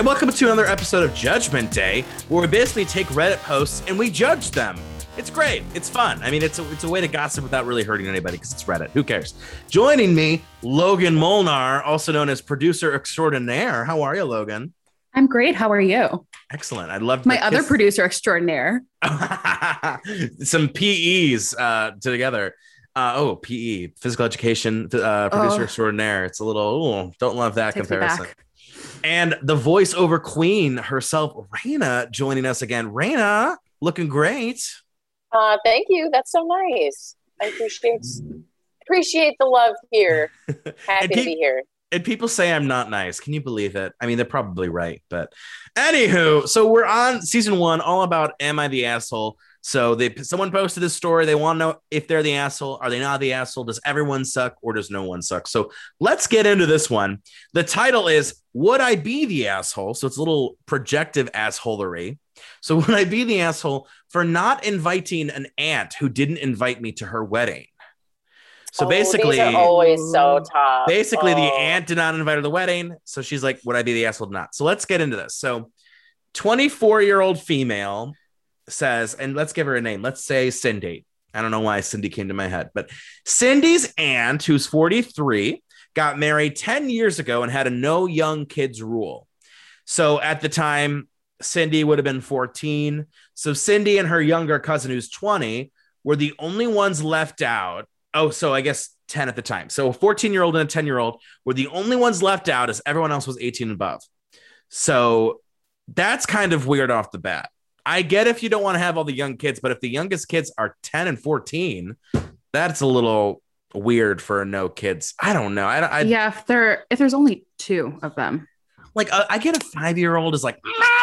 and welcome to another episode of Judgment Day, where we basically take Reddit posts and we judge them. It's great. It's fun. I mean, it's a, it's a way to gossip without really hurting anybody because it's Reddit. Who cares? Joining me, Logan Molnar, also known as producer extraordinaire. How are you, Logan? I'm great. How are you? Excellent. I love My other producer extraordinaire. Some PEs uh, together. Uh, oh, PE, physical education uh, producer Oh. extraordinaire. It's a little, ooh, don't love that Takes comparison. And the voiceover queen herself, Raina, joining us again. Raina, looking great. Uh, thank you. That's so nice. I appreciate appreciate the love here. Happy And to be here. And people say I'm not nice. Can you believe it? I mean, they're probably right. But anywho, so we're on season one, all about Am I the Asshole? So they someone posted this story. They want to know if they're the asshole. Are they not the asshole? Does everyone suck or does no one suck? So let's get into this one. The title is Would I Be the Asshole? So it's a little projective assholery. So would I be the asshole for not inviting an aunt who didn't invite me to her wedding? So Oh, basically, these are always so tough. basically the Oh. aunt did not invite her to the wedding so she's like would i be the asshole or not so let's get into this so 24 year old female says and let's give her a name let's say cindy i don't know why cindy came to my head but cindy's aunt who's 43 got married 10 years ago and had a no young kids rule so at the time cindy would have been 14 so cindy and her younger cousin who's 20 were the only ones left out oh, so I guess 10 at the time. So a 14 year old and a 10 year old were the only ones left out as everyone else was 18 and above. So that's kind of weird off the bat. I get if you don't want to have all the young kids, but if the youngest kids are 10 and 14, that's a little weird for no kids. I don't know. I, I yeah, if there if there's only two of them. like, uh, I get a five year old is like,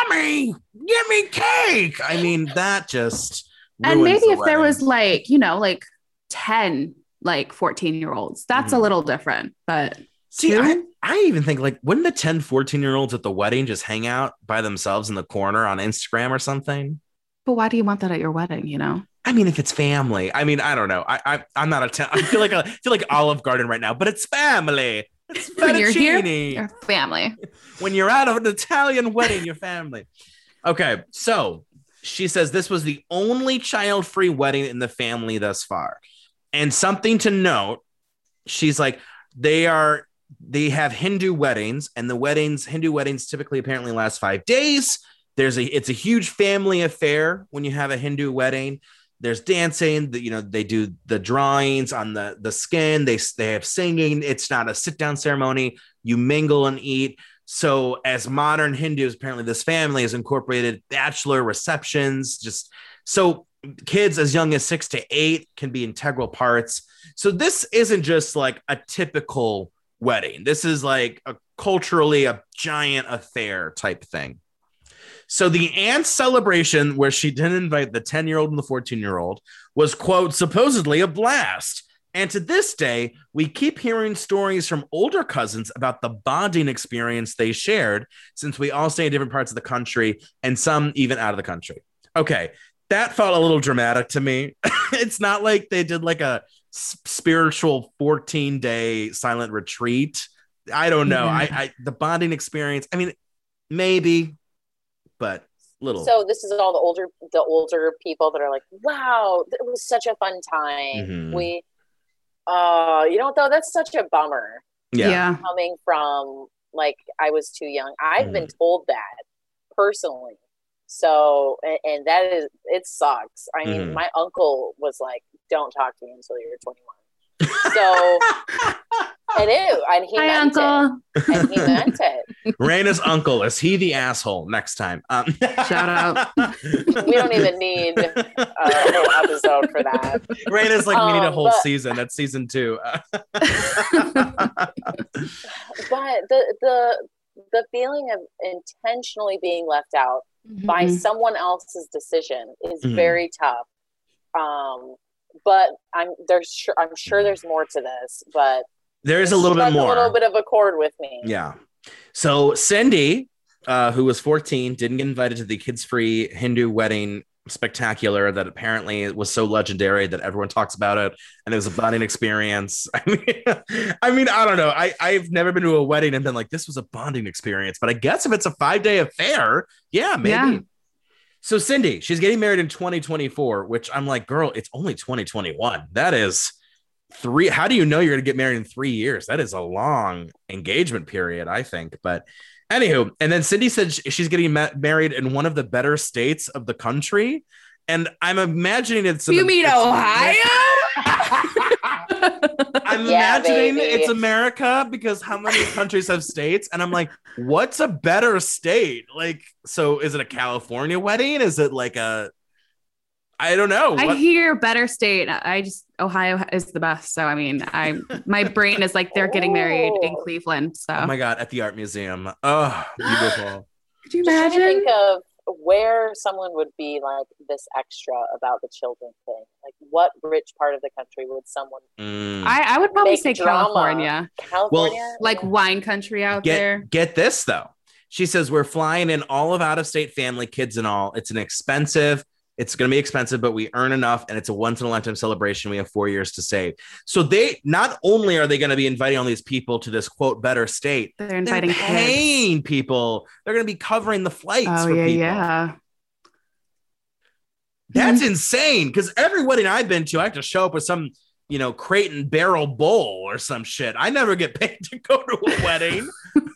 Mommy, give me cake. I mean, that just. And maybe the if there was like, you know, like 10 like 14 year olds, that's Mhm. a little different. But See, I, I even think like, wouldn't the 10, 14 year olds at the wedding just hang out by themselves in the corner on Instagram or something? but why do you want that at your wedding, you know? I mean, if it's family, I mean, I don't know. I, I I'm not a ten. I feel like a, I feel like Olive Garden right now, but it's family. It's When you're here. Your family. when you're at an Italian wedding, your family. Okay, so she says this was the only child-free wedding in the family thus far. And something to note, she's like, they are they have Hindu weddings, and the weddings, Hindu weddings typically apparently last five days. There's a it's a huge family affair when you have a Hindu wedding. There's dancing, you know, they do the drawings on the the skin, they they have singing. It's not a sit-down ceremony. You mingle and eat. So, as modern Hindus, apparently this family has incorporated bachelor receptions. Just so kids as young as six to eight can be integral parts. So, this isn't just like a typical wedding. This is like a culturally a giant affair type thing. So, the aunt's celebration, where she didn't invite the 10 year old and the 14 year old, was, quote, supposedly a blast. And to this day, we keep hearing stories from older cousins about the bonding experience they shared since we all stay in different parts of the country and some even out of the country. Okay, that felt a little dramatic to me. it's not like they did like a spiritual 14 day silent retreat. I don't know. I, I the bonding experience, I mean, maybe, but little. So this is all the older the older people that are like, wow, it was such a fun time. Mhm. We uh you know what though, that's such a bummer yeah. coming from like I was too young. I've been told that personally. So and, and that is it sucks. I mean, Mhm. my uncle was like, Don't talk to me until you're 21. So and it and he Hi, meant Uncle. it. And he meant it. Raina's uncle is he the asshole? Next time, um, Shout out. We don't even need a whole episode for that. Raina's like we need a Um, whole but- season. That's season two. But the the the feeling of intentionally being left out by Mhm. someone else's decision is Mhm. very tough. Um, but I'm there's sure I'm sure there's more to this, but there is a little bit more. a little bit of a chord with me. Yeah. So Cindy, uh, who was 14, didn't get invited to the kids free Hindu wedding spectacular that apparently it was so legendary that everyone talks about it and it was a bonding experience. I mean, I mean, I don't know. I, I've never been to a wedding and been like, this was a bonding experience, but I guess if it's a five day affair, yeah, maybe. Yeah. So Cindy, she's getting married in 2024, which I'm like, girl, it's only 2021. That is three. How do you know you're going to get married in three years? That is a long engagement period, I think. But anywho, and then Cindy said she's getting ma- married in one of the better states of the country. And I'm imagining it's You mean it's- Ohio? I'm Yeah, imagining baby. it's America because how many countries have states? And I'm like, what's a better state? Like, so is it a California wedding? Is it like a, I don't know. I What- hear better state. I just Ohio is the best. So I mean, I my brain is like they're getting married in Oh. Cleveland. So oh my God, at the art museum. Oh, beautiful. could you Just imagine? think of where someone would be like this extra about the children thing. Like, what rich part of the country would someone? Mm. I, I would probably say drama. California, California, like wine country out there. get get this though. She says we're flying in all of out of state family, kids and all. It's an expensive. It's going to be expensive, but we earn enough, and it's a once in a lifetime celebration. We have four years to save. So they not only are they going to be inviting all these people to this quote better state, They're they're inviting kids. paying people. They're going to be covering the flights Oh for yeah, people. yeah. That's hmm. insane. Because every wedding I've been to, I have to show up with some, you know, crate and barrel bowl or some shit. I never get paid to go to a wedding.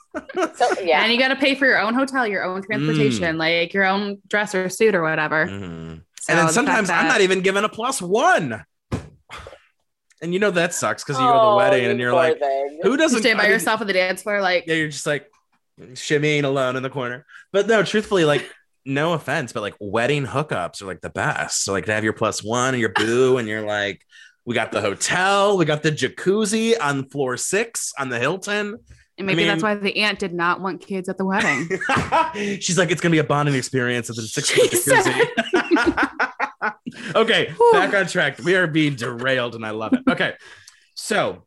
So yeah, And you got to pay for your own hotel, your own transportation, like your own dress or suit or whatever. Mhm. So and then the sometimes fact I'm not even given a plus one. And you know that sucks because you go to the Oh, wedding you and you're like, thing. who doesn't stand by I mean, yourself at the dance floor, like Yeah, you're just like shimmying alone in the corner. But no, truthfully, like no offense, but like wedding hookups are like the best. So like to have your plus one and your boo, and you're like, we got the hotel, we got the jacuzzi on floor six on the Hilton. And maybe that's mean- why the aunt did not want kids at the wedding. She's like, it's gonna be a bonding experience at the six okay, Whew. back on track. We are being derailed, and I love it. Okay, so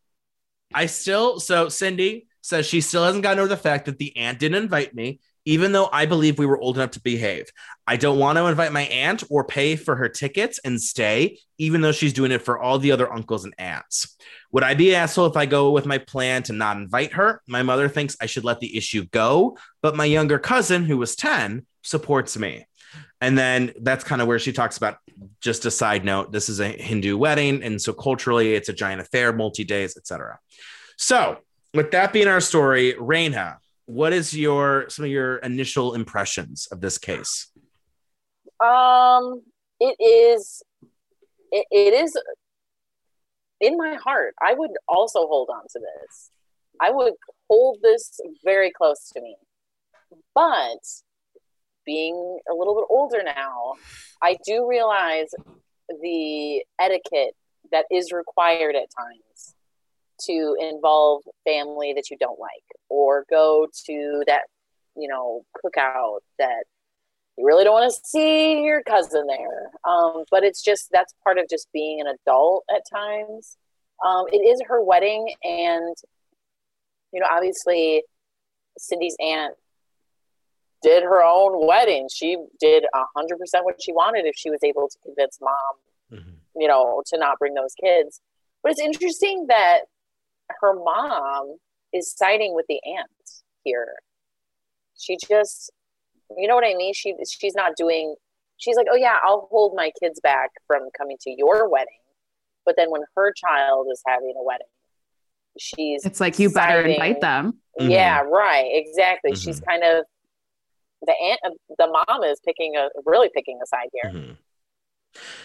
I still so Cindy says she still hasn't gotten over the fact that the aunt didn't invite me, even though I believe we were old enough to behave. I don't want to invite my aunt or pay for her tickets and stay, even though she's doing it for all the other uncles and aunts. Would I be an asshole if I go with my plan to not invite her? My mother thinks I should let the issue go, but my younger cousin, who was 10, supports me. And then that's kind of where she talks about just a side note this is a Hindu wedding. And so culturally, it's a giant affair, multi days, etc. So, with that being our story, Raina, what is your some of your initial impressions of this case? Um, it is, it, it is in my heart. I would also hold on to this. I would hold this very close to me. But being a little bit older now, I do realize the etiquette that is required at times to involve family that you don't like or go to that, you know, cookout that you really don't want to see your cousin there. Um, but it's just that's part of just being an adult at times. Um, it is her wedding, and you know, obviously, Cindy's aunt did her own wedding. She did a hundred percent what she wanted if she was able to convince mom, you know, to not bring those kids. But it's interesting that her mom is siding with the aunt here. She just you know what I mean? She she's not doing she's like, Oh yeah, I'll hold my kids back from coming to your wedding. But then when her child is having a wedding, she's It's like you better siding- invite them. Yeah, right. Exactly. She's kind of the aunt the mom is picking a really picking a side here. Mhm.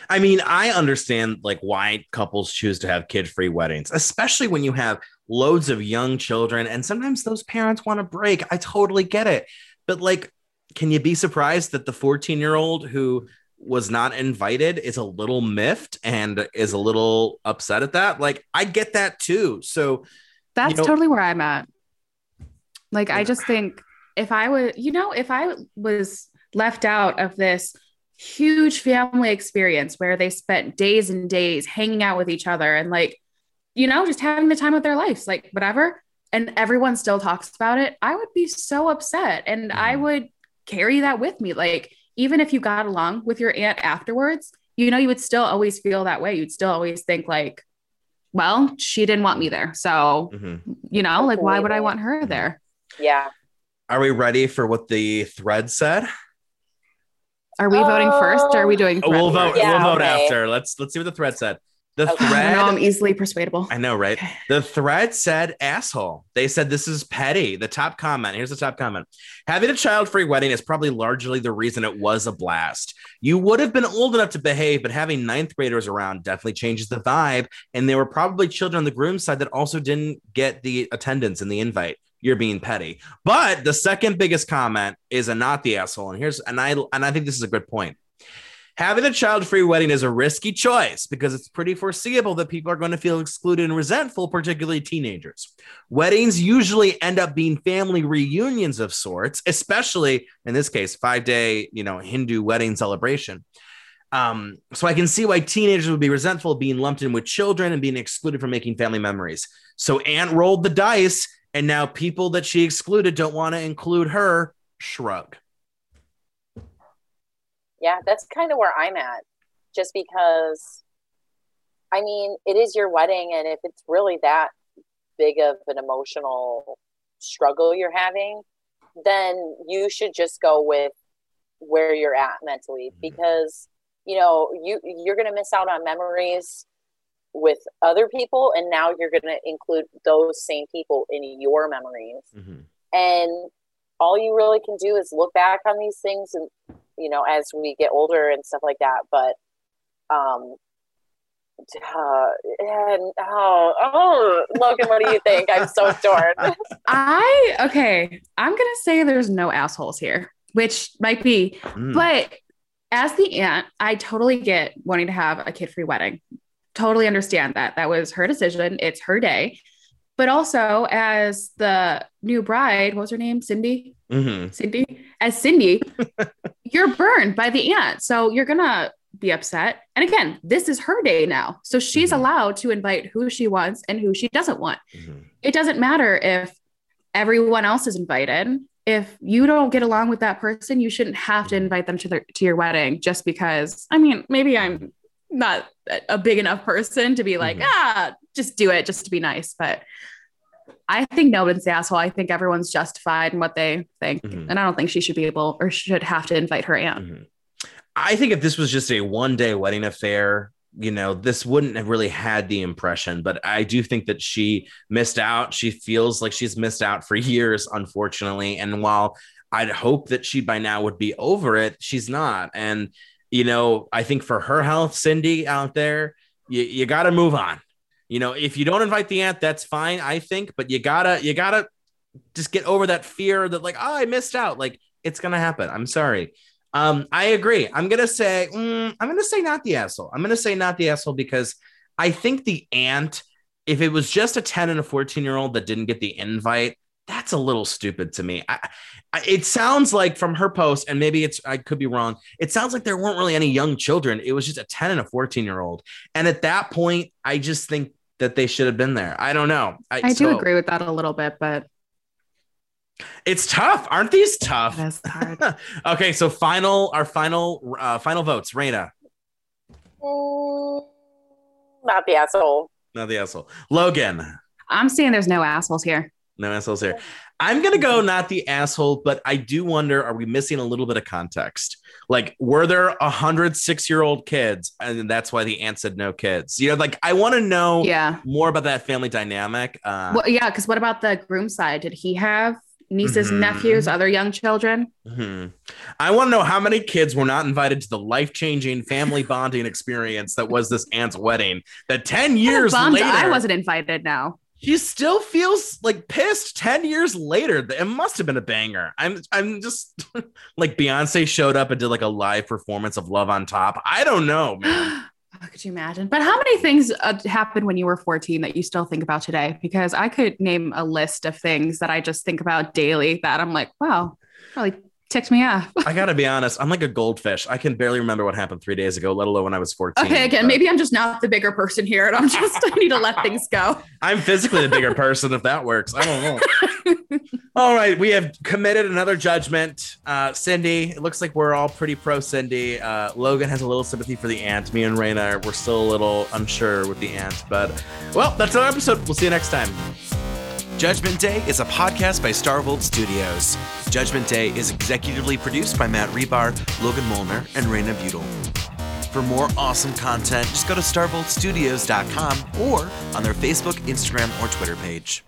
I mean, I understand like why couples choose to have kid-free weddings, especially when you have loads of young children and sometimes those parents want to break. I totally get it. But like can you be surprised that the 14-year-old who was not invited is a little miffed and is a little upset at that? Like I get that too. So That's know- totally where I'm at. Like, I just think if I would, you know, if I was left out of this huge family experience where they spent days and days hanging out with each other and like, you know, just having the time of their lives, like whatever, and everyone still talks about it, I would be so upset and I Mhm. would carry that with me. Like, even if you got along with your aunt afterwards, you know, you would still always feel that way. You'd still always think like, well, she didn't want me there. So, Mhm. you know, like why would I want her there? Yeah. Are we ready for what the thread said? Are we voting first or are we oh. doing Oh, we'll vote. Yeah, we'll vote okay. after. Let's let's see what the thread said. The Okay. I know I'm um, easily persuadable. I know, right? Okay. The thread said asshole. They said this is petty. The top comment. Here's the top comment. Having a child-free wedding is probably largely the reason it was a blast. You would have been old enough to behave, but having ninth graders around definitely changes the vibe. And there were probably children on the groom's side that also didn't get the attendance and the invite. You're being petty. But the second biggest comment is a not the asshole. And here's and I and I think this is a good point. Having a child free wedding is a risky choice because it's pretty foreseeable that people are going to feel excluded and resentful, particularly teenagers. Weddings usually end up being family reunions of sorts, especially in this case, five day, you know, Hindu wedding celebration. Um, so I can see why teenagers would be resentful being lumped in with children and being excluded from making family memories. So Aunt rolled the dice, and now people that she excluded don't want to include her. Shrug. Yeah, that's kind of where I'm at. Just because, I mean, it is your wedding, and if it's really that big of an emotional struggle you're having, then you should just go with where you're at mentally Mhm. because you know you you're going to miss out on memories with other people and now you're going to include those same people in your memories Mhm. and all you really can do is look back on these things and you know as we get older and stuff like that but um uh, and oh oh logan what do you think i'm so torn I okay, I'm gonna say there's no assholes here, which might be, Mm. but as the aunt, I totally get wanting to have a kid-free wedding. Totally understand that. That was her decision. It's her day. But also as the new bride, what was her name? Cindy? Mhm. Cindy? As Cindy, you're burned by the aunt. So you're gonna be upset. And again, this is her day now. So she's Mhm. allowed to invite who she wants and who she doesn't want Mhm. it doesn't matter if everyone else is invited. If you don't get along with that person, you shouldn't have to invite them to their to your wedding just because. I mean, maybe I'm not a- big enough person to be like, Mhm. ah, just do it just to be nice. But I think no one's the asshole. I think everyone's justified in what they think. Mhm. And I don't think she should be able or should have to invite her aunt. Mhm. I think if this was just a one day wedding affair, you know, this wouldn't have really had the impression, but I do think that she missed out. She feels like she's missed out for years, unfortunately. And while I'd hope that she by now would be over it, she's not. And, you know, I think for her health, Cindy out there, you, you got to move on. You know, if you don't invite the aunt, that's fine, I think, but you gotta, you gotta just get over that fear that, like, oh, I missed out. Like, it's gonna happen. I'm sorry. Um, I agree. I'm gonna say mm, I'm gonna say not the asshole. I'm gonna say not the asshole because I think the aunt, if it was just a 10 and a 14 year old that didn't get the invite, that's a little stupid to me. I, I, it sounds like from her post, and maybe it's I could be wrong. It sounds like there weren't really any young children. It was just a 10 and a 14 year old, and at that point, I just think that they should have been there. I don't know. I do so agree with that a little bit, but It's tough, aren't these tough? that's hard. okay, so final our final uh final votes. Raina, Mm, not the asshole not the asshole. Logan, I'm seeing there's no assholes here. no assholes here. I'm gonna go not the asshole, but I do wonder: Are we missing a little bit of context? Like, were there a hundred six year old kids, and that's why the aunt said no kids? You know, like I want to know Yeah. more about that family dynamic. Uh, Well, yeah, because what about the groom side? Did he have nieces, Mhm. nephews, other young children? mhm. I want to know how many kids were not invited to the life changing family bonding experience that was this aunt's wedding. That ten years I'm later, I wasn't invited now. She still feels like pissed 10 years later. It must have been a banger. I'm I'm just like Beyonce showed up and did like a live performance of Love on Top. I don't know, man. How could you imagine? But how many things uh, happened when you were 14 that you still think about today? Because I could name a list of things that I just think about daily that I'm like, wow, really ticked me off. I gotta be honest, I'm like a goldfish. I can barely remember what happened three days ago, let alone when I was 14. Okay, again, but maybe I'm just not the bigger person here and I'm just, I need to let things go. I'm physically the bigger person if that works. I don't know. All right, we have committed another judgment. Uh, Cindy, it looks like we're all pretty pro Cindy. Uh, Logan has a little sympathy for the aunt. Me and Raina, we're still a little unsure with the aunt. But, well, that's our episode. We'll see you next time. Judgment Day is a podcast by Starvolt Studios. Judgment Day is executively produced by Matt Rebar, Logan Molnar, and Raina Butel. For more awesome content, just go to starvoltstudios.com or on their Facebook, Instagram, or Twitter page.